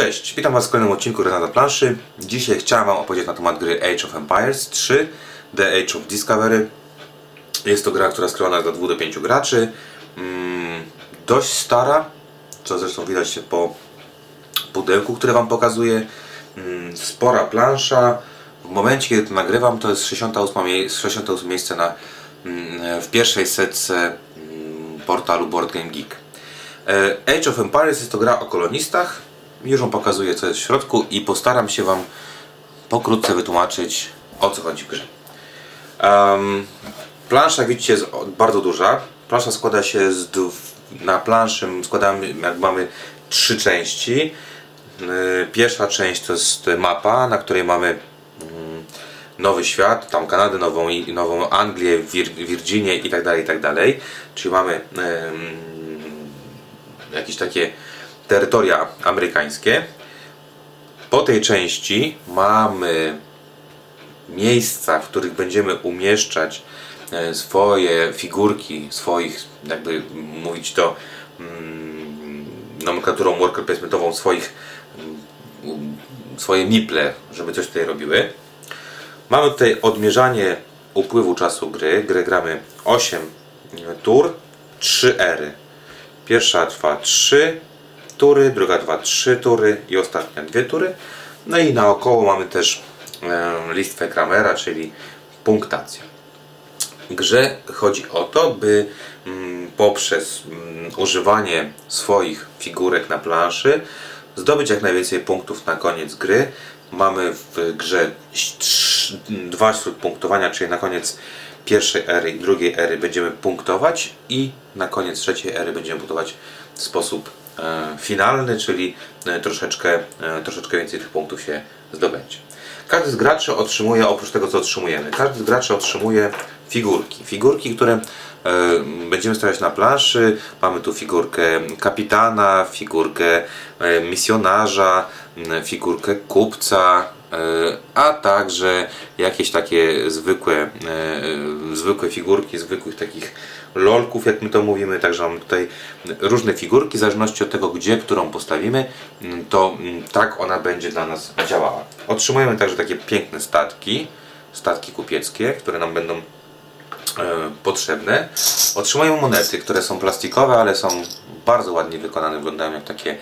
Cześć, witam Was w kolejnym odcinku Renata Planszy. Dzisiaj chciałem Wam opowiedzieć na temat gry Age of Empires 3 The Age of Discovery. Jest to gra, która skrywana dla 2 do 5 graczy. Mm, dość stara, co zresztą widać się po pudełku, które Wam pokazuję. Mm, spora plansza. W momencie, kiedy to nagrywam, to jest 68, mie 68 miejsce na, mm, w pierwszej setce portalu Board Game Geek. E, Age of Empires jest to gra o kolonistach. Już Wam pokazuję, co jest w środku i postaram się Wam pokrótce wytłumaczyć, o co chodzi w grze. Um, plansza, jak widzicie, jest bardzo duża. Plansza składa się z na planszy składamy, jak mamy trzy części. E, pierwsza część to jest mapa, na której mamy mm, nowy świat, tam Kanadę, nową, nową Anglię, Vir Virginię i tak dalej, i tak. Czyli mamy jakieś takie terytoria amerykańskie. Po tej części mamy miejsca, w których będziemy umieszczać e, swoje figurki, swoich, jakby mówić to mm, nomenklaturą worker placementową, swoich mm, swoje miple, żeby coś tutaj robiły. Mamy tutaj odmierzanie upływu czasu gry. Grę gramy 8 tur, 3 ery. Pierwsza trwa 3 tury, druga trwa 3 tury i ostatnia 2 tury. No i naokoło mamy też e, listwę Kramera, czyli punktację. W grze chodzi o to, by mm, poprzez mm, używanie swoich figurek na planszy zdobyć jak najwięcej punktów na koniec gry. Mamy w grze dwa śród punktowania, czyli na koniec pierwszej ery i drugiej ery będziemy punktować i na koniec trzeciej ery będziemy punktować w sposób finalny, czyli e, troszeczkę, e, troszeczkę więcej tych punktów się zdobędzie. Każdy z graczy otrzymuje, oprócz tego co otrzymujemy, każdy z graczy otrzymuje figurki. Figurki, które będziemy stawiać na planszy. Mamy tu figurkę kapitana, figurkę misjonarza, figurkę kupca, E, a także jakieś takie zwykłe, e, zwykłe figurki, zwykłych takich lolków, jak my to mówimy, także mamy tutaj różne figurki, w zależności od tego, gdzie którą postawimy, to tak ona będzie dla nas działała. Otrzymujemy także takie piękne statki, statki kupieckie, które nam będą e, potrzebne. Otrzymujemy monety, które są plastikowe, ale są bardzo ładnie wykonane, wyglądają jak takie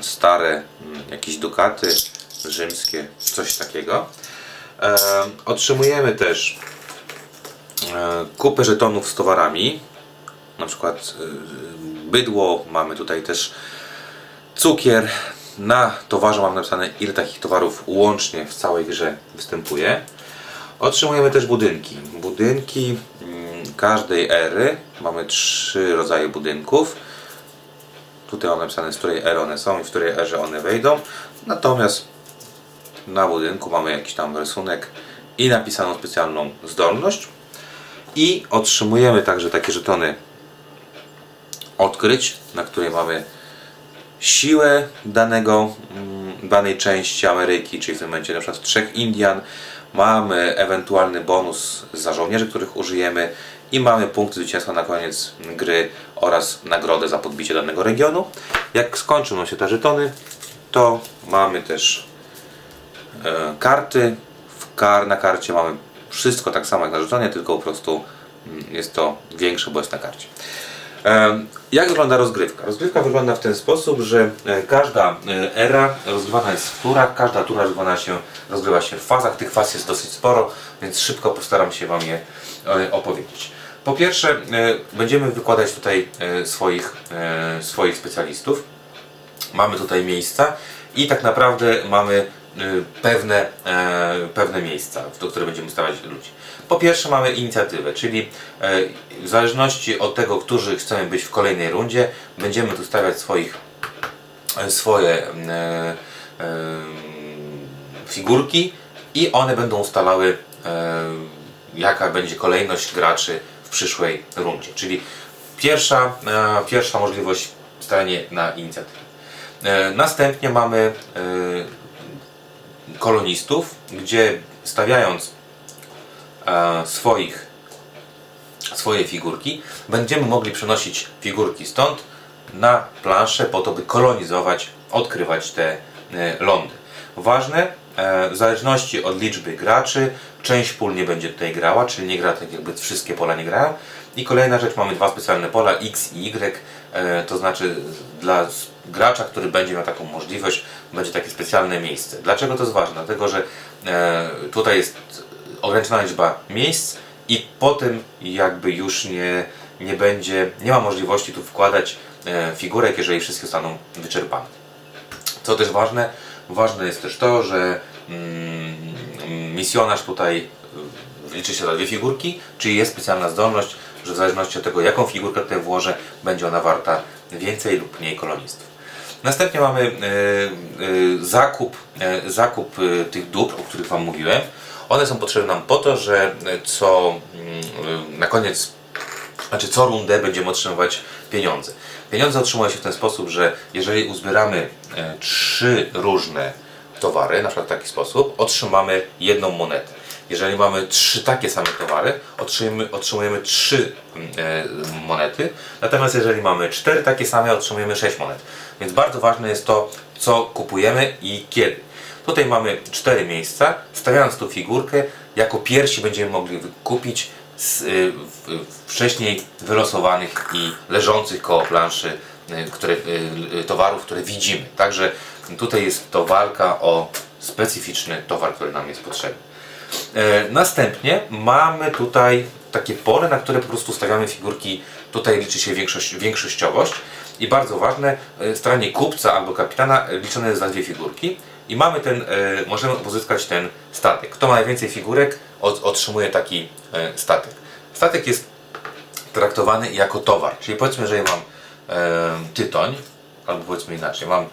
stare jakieś dukaty rzymskie, coś takiego. E, otrzymujemy też e, kupę żetonów z towarami, na przykład e, bydło, mamy tutaj też cukier. Na towarze mam napisane ile takich towarów łącznie w całej grze występuje. Otrzymujemy też budynki. Budynki mm, każdej ery, mamy trzy rodzaje budynków. Tutaj mam napisane z której ery one są i w której erze one wejdą. Natomiast na budynku mamy jakiś tam rysunek i napisaną specjalną zdolność i otrzymujemy także takie żetony odkryć, na której mamy siłę danego, mm, danej części Ameryki, czyli w tym momencie na przykład trzech Indian, mamy ewentualny bonus za żołnierzy, których użyjemy i mamy punkt zwycięstwa na koniec gry oraz nagrodę za podbicie danego regionu. Jak skończą się te żetony, to mamy też E, karty. Kar, na karcie mamy wszystko tak samo jak na żetonie, tylko po prostu mm, jest to większe, bo jest na karcie. E, jak wygląda rozgrywka? Rozgrywka wygląda w ten sposób, że e, każda era rozgrywana jest w turach, każda tura rozgrywana się, rozgrywa się w fazach. Tych faz jest dosyć sporo, więc szybko postaram się Wam je opowiedzieć. Po pierwsze, będziemy wykładać tutaj swoich, swoich specjalistów. Mamy tutaj miejsca i tak naprawdę mamy pewne, e, pewne miejsca, do których będziemy stawiać ludzi. Po pierwsze mamy inicjatywę, czyli e, w zależności od tego, którzy chcemy być w kolejnej rundzie, będziemy tu stawiać swoich, e, swoje figurki i one będą ustalały jaka będzie kolejność graczy w przyszłej rundzie. Czyli pierwsza, pierwsza możliwość stawianie na inicjatywę. Następnie mamy kolonistów, gdzie stawiając e, swoich, swoje figurki, będziemy mogli przenosić figurki stąd na planszę po to, by kolonizować odkrywać te e, lądy. Ważne, e, w zależności od liczby graczy, część pól nie będzie tutaj grała, czyli nie gra tak jakby wszystkie pola nie grają. I kolejna rzecz, mamy dwa specjalne pola X i Y, to znaczy dla gracza, który będzie miał taką możliwość, będzie takie specjalne miejsce. Dlaczego to jest ważne? Dlatego, że tutaj jest ograniczona liczba miejsc i potem jakby już nie, nie będzie, nie ma możliwości tu wkładać figurek, jeżeli wszystkie zostaną wyczerpane. Co też ważne, ważne jest też to, że mm, misjonarz tutaj y, liczy się za dwie figurki, czyli jest specjalna zdolność, że w zależności od tego jaką figurkę tutaj włożę, będzie ona warta więcej lub mniej kolonistów. Następnie mamy y, y, zakup, zakup tych dóbr, o których Wam mówiłem. One są potrzebne nam po to, że co mm, na koniec, znaczy co rundę będziemy otrzymywać pieniądze. Pieniądze otrzymuje się w ten sposób, że jeżeli uzbieramy e, trzy różne towary, na przykład w taki sposób, otrzymamy jedną monetę. Jeżeli mamy trzy takie same towary, otrzymujemy, otrzymujemy trzy e, monety. Natomiast jeżeli mamy cztery takie same, otrzymujemy sześć monet. Więc bardzo ważne jest to, co kupujemy i kiedy. Tutaj mamy cztery miejsca. Stawiając tu figurkę, jako pierwsi będziemy mogli kupić z y, wcześniej wylosowanych i leżących koło planszy y, które, y, towarów, które widzimy. Także tutaj jest to walka o specyficzny towar, który nam jest potrzebny. E, następnie mamy tutaj takie pole, na które po prostu stawiamy figurki. Tutaj liczy się większość, większościowość i bardzo ważne, stronie kupca albo kapitana liczone jest za dwie figurki i mamy ten, możemy pozyskać ten statek. Kto ma najwięcej figurek, otrzymuje taki e, statek. Statek jest traktowany jako towar, czyli powiedzmy, że ja mam e, tytoń, albo powiedzmy inaczej, mam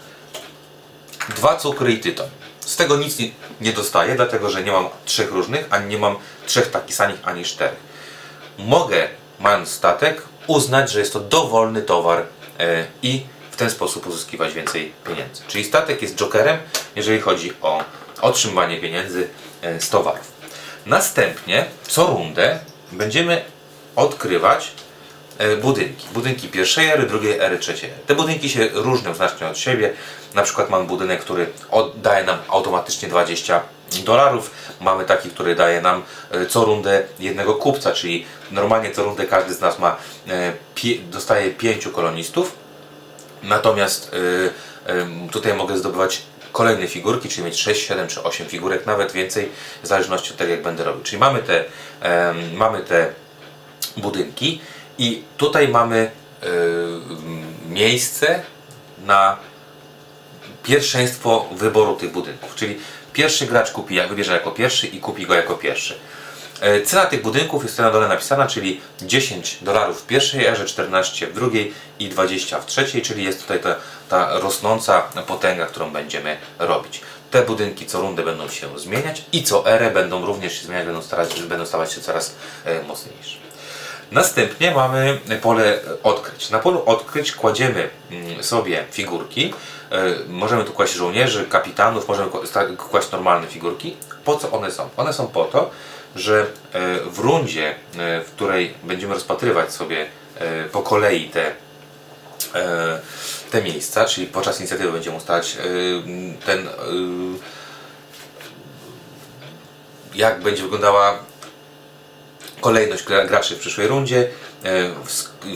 dwa cukry i tytoń. Z tego nic nie, dostaję, dlatego że nie mam trzech różnych, ani nie mam trzech takich samych, ani czterech. Mogę, mając statek, uznać, że jest to dowolny towar e, i w ten sposób uzyskiwać więcej pieniędzy. Czyli statek jest jokerem, jeżeli chodzi o otrzymywanie pieniędzy e, z towarów. Następnie co rundę będziemy odkrywać budynki. Budynki pierwszej ery, drugiej ery, trzeciej ery. Te budynki się różnią znacznie od siebie. Na przykład mam budynek, który daje nam automatycznie 20 dolarów. Mamy taki, który daje nam e, co rundę jednego kupca, czyli normalnie co rundę każdy z nas ma, e, dostaje 5 kolonistów. Natomiast tutaj mogę zdobywać kolejne figurki, czyli mieć 6, 7 czy 8 figurek, nawet więcej, w zależności od tego jak będę robił. Czyli mamy te, mamy te budynki i tutaj mamy um, miejsce na pierwszeństwo wyboru tych budynków. Czyli pierwszy gracz kupi, wybierze jako pierwszy i kupi go jako pierwszy. E, cena tych budynków jest tu na dole napisana, czyli 10 dolarów w pierwszej erze, 14 w drugiej i 20 w trzeciej, czyli jest tutaj ta, ta rosnąca potęga, którą będziemy robić. Te budynki co rundę będą się zmieniać i co erę będą również się zmieniać, będą, starać, będą stawać się coraz e, mocniejsze. Następnie mamy pole odkryć. Na polu odkryć kładziemy mm, sobie figurki. E, możemy tu kłaść żołnierzy, kapitanów, możemy kłaść normalne figurki. Po co one są? One są po to, że e, w rundzie, e, w której będziemy rozpatrywać sobie po kolei te, te miejsca, czyli podczas inicjatywy będziemy ustalać ten jak będzie wyglądała kolejność graczy w przyszłej rundzie.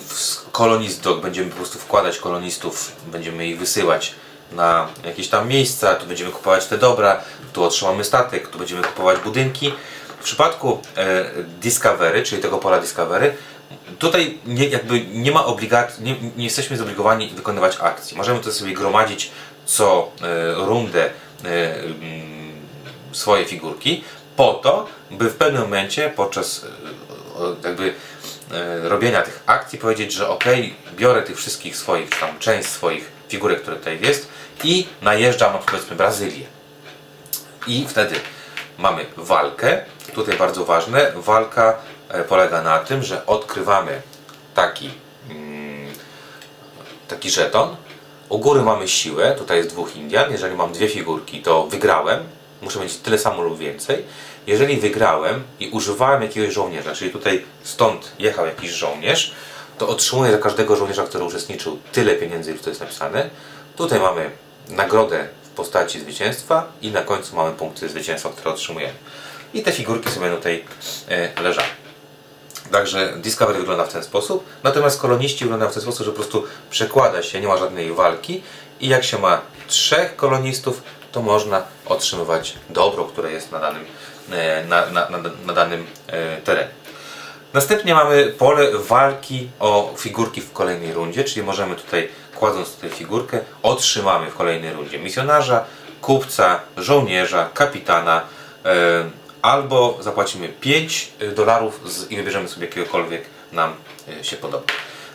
W kolonist będziemy po prostu wkładać kolonistów, będziemy ich wysyłać na jakieś tam miejsca, tu będziemy kupować te dobra, tu otrzymamy statek, tu będziemy kupować budynki w przypadku e, Discovery, czyli tego pola Discovery, tutaj nie, jakby nie ma obligacji, nie, nie, jesteśmy zobligowani wykonywać akcji. Możemy to sobie gromadzić co e, rundę e, swoje figurki po to, by w pewnym momencie podczas jakby robienia tych akcji powiedzieć, że ok, biorę tych wszystkich swoich, tam część swoich figurek, które tutaj jest i najeżdżam na powiedzmy Brazylię. I wtedy mamy walkę. Tutaj bardzo ważne, walka e, polega na tym, że odkrywamy taki, mm, taki żeton. U góry mamy siłę, tutaj jest dwóch Indian. Jeżeli mam dwie figurki, to wygrałem. Muszę mieć tyle samo lub więcej. Jeżeli wygrałem i używałem jakiegoś żołnierza, czyli tutaj stąd jechał jakiś żołnierz, to otrzymuję za każdego żołnierza, który uczestniczył, tyle pieniędzy, ile to jest napisane. Tutaj mamy nagrodę w postaci zwycięstwa i na końcu mamy punkty zwycięstwa, które otrzymujemy. I te figurki sobie tutaj e, leżały. Także Discovery wygląda w ten sposób, natomiast koloniści wygląda w ten sposób, że po prostu przekłada się, nie ma żadnej walki i jak się ma trzech kolonistów, to można otrzymywać dobro, które jest na danym, e, na, na, na, na danym e, terenie. Następnie mamy pole walki o figurki w kolejnej rundzie, czyli możemy tutaj, kładąc tutaj figurkę, otrzymamy w kolejnej rundzie misjonarza, kupca, żołnierza, kapitana, e, albo zapłacimy 5 dolarów i wybierzemy sobie jakiegokolwiek nam się podoba.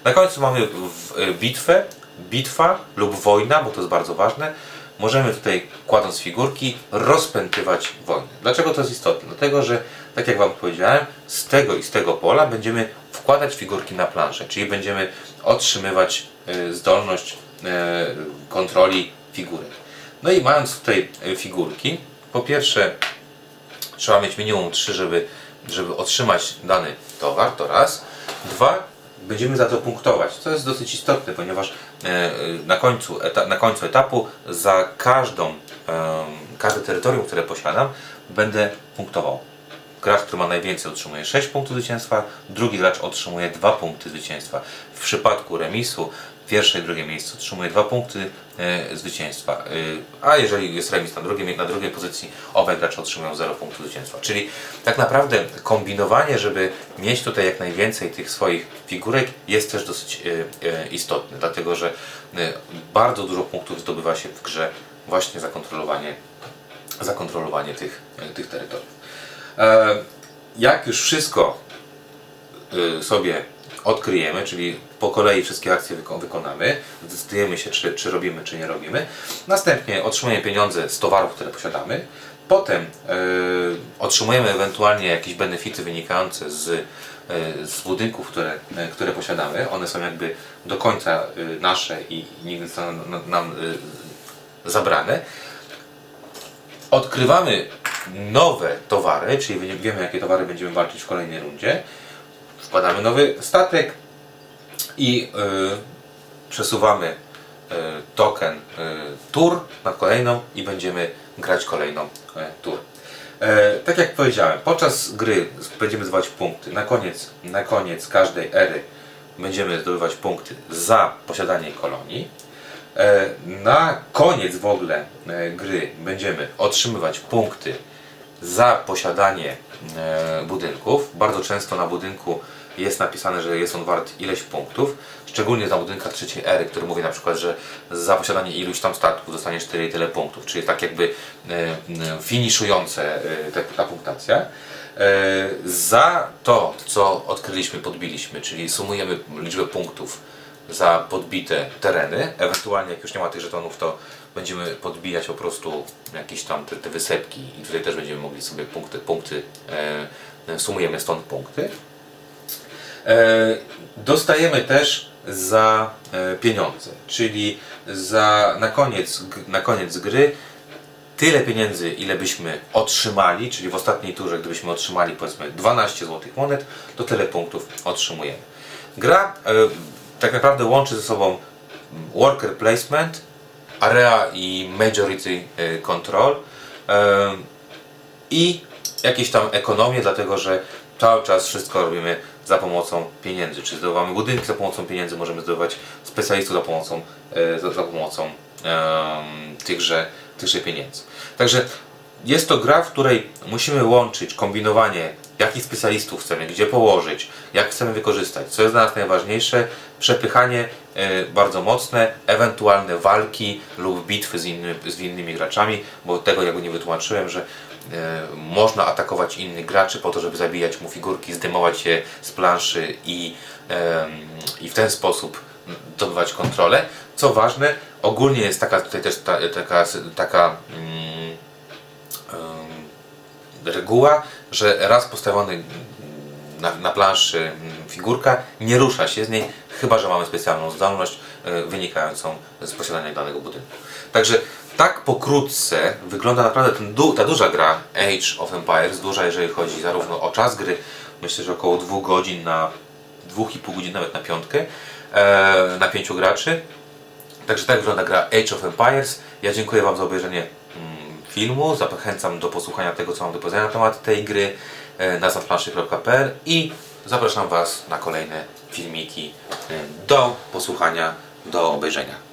Na końcu mamy bitwę, bitwa lub wojna, bo to jest bardzo ważne. Możemy tutaj, kładąc figurki, rozpętywać wojnę. Dlaczego to jest istotne? Dlatego, że tak jak Wam powiedziałem, z tego i z tego pola będziemy wkładać figurki na planszę, czyli będziemy otrzymywać e, zdolność e, kontroli figurek. No i mając tutaj e, figurki, po pierwsze trzeba mieć minimum 3, żeby, żeby otrzymać dany towar, to raz. Dwa, będziemy za to punktować, co jest dosyć istotne, ponieważ e, na końcu, na końcu etapu za każdą, em, każde terytorium, które posiadam, będę punktował. Gracz, który ma najwięcej otrzymuje 6 punktów zwycięstwa, drugi gracz otrzymuje 2 punkty zwycięstwa. W przypadku remisu pierwsze i drugie miejsce otrzymuje 2 punkty e, zwycięstwa. E, a jeżeli jest remis na, drugim, na drugiej pozycji, obaj gracze otrzymują 0 punktów zwycięstwa. Czyli tak naprawdę kombinowanie, żeby mieć tutaj jak najwięcej tych swoich figurek jest też dosyć e, istotne, dlatego że bardzo dużo punktów zdobywa się w grze właśnie za kontrolowanie, za kontrolowanie tych, tych terytoriów. Jak już wszystko sobie odkryjemy, czyli po kolei wszystkie akcje wyko- wykonamy, zdecydujemy się, czy, czy robimy, czy nie robimy. Następnie otrzymujemy pieniądze z towarów, które posiadamy. Potem y, otrzymujemy ewentualnie jakieś benefity wynikające z, y, z budynków, które, y, które posiadamy. One są jakby do końca nasze i nigdy zostaną nam, nam zabrane odkrywamy nowe towary, czyli wiemy jakie towary będziemy walczyć w kolejnej rundzie. Wkładamy nowy statek i y, przesuwamy y, token y, tur na kolejną i będziemy grać kolejną y, tur. E, tak jak powiedziałem, podczas gry będziemy zdobywać punkty. Na koniec, na koniec każdej ery będziemy zdobywać punkty za posiadanie kolonii. E, Na koniec w ogóle e, gry będziemy otrzymywać punkty za posiadanie e, budynków. Bardzo często na budynku jest napisane, że jest on wart ileś punktów. Szczególnie za budynkach trzeciej ery, który mówi na przykład, że za posiadanie iluś tam statków dostaniesz tyle i tyle punktów. Czyli tak jakby e, e, finiszujące e, ta, ta punktacja. E, Za to, co odkryliśmy, podbiliśmy, czyli sumujemy liczbę punktów za podbite tereny. Ewentualnie jak już nie ma tych żetonów, to będziemy podbijać po prostu jakieś tam te, te wysepki i tutaj też będziemy mogli sobie punkty, punkty e, sumujemy stąd punkty. E, dostajemy też za e, pieniądze, czyli za, na, koniec, na koniec gry tyle pieniędzy, ile byśmy otrzymali, czyli w ostatniej turze, gdybyśmy otrzymali powiedzmy 12 złotych monet, to tyle punktów otrzymujemy. Gra e, tak naprawdę łączy ze sobą worker placement, area i majority e, control e, i jakieś tam ekonomię, dlatego że cały czas wszystko robimy za pomocą pieniędzy. Czy zdobywamy budynki za pomocą pieniędzy, możemy zdobywać specjalistów za pomocą, e, za, pomocą tychże, tychże pieniędzy. Także jest to gra, w której musimy łączyć kombinowanie, jakich specjalistów chcemy, gdzie położyć, jak chcemy wykorzystać. Co jest dla nas najważniejsze, przepychanie bardzo mocne, ewentualne walki lub bitwy z, inny, z innymi graczami, bo tego jakby nie wytłumaczyłem, że e, można atakować innych graczy po to, żeby zabijać mu figurki, zdejmować je z planszy i, i w ten sposób zdobywać kontrolę. Co ważne, ogólnie jest taka tutaj też ta, taka, taka em, reguła, że raz postawiony na, na planszy figurka nie rusza się z niej, chyba że mamy specjalną zdolność e, wynikającą z posiadania danego budynku. Także tak pokrótce wygląda naprawdę ta duża gra Age of Empires, duża jeżeli chodzi zarówno o czas gry, myślę, że około 2 godzin na 2,5 godzin nawet na piątkę, e, na pięciu graczy. Także tak wygląda gra Age of Empires. Ja dziękuję Wam za obejrzenie mm, filmu. Zachęcam do posłuchania tego, co mam do powiedzenia na temat tej gry e, na zaplanszy.pl i zapraszam Was na kolejne filmiki e, do posłuchania, do obejrzenia.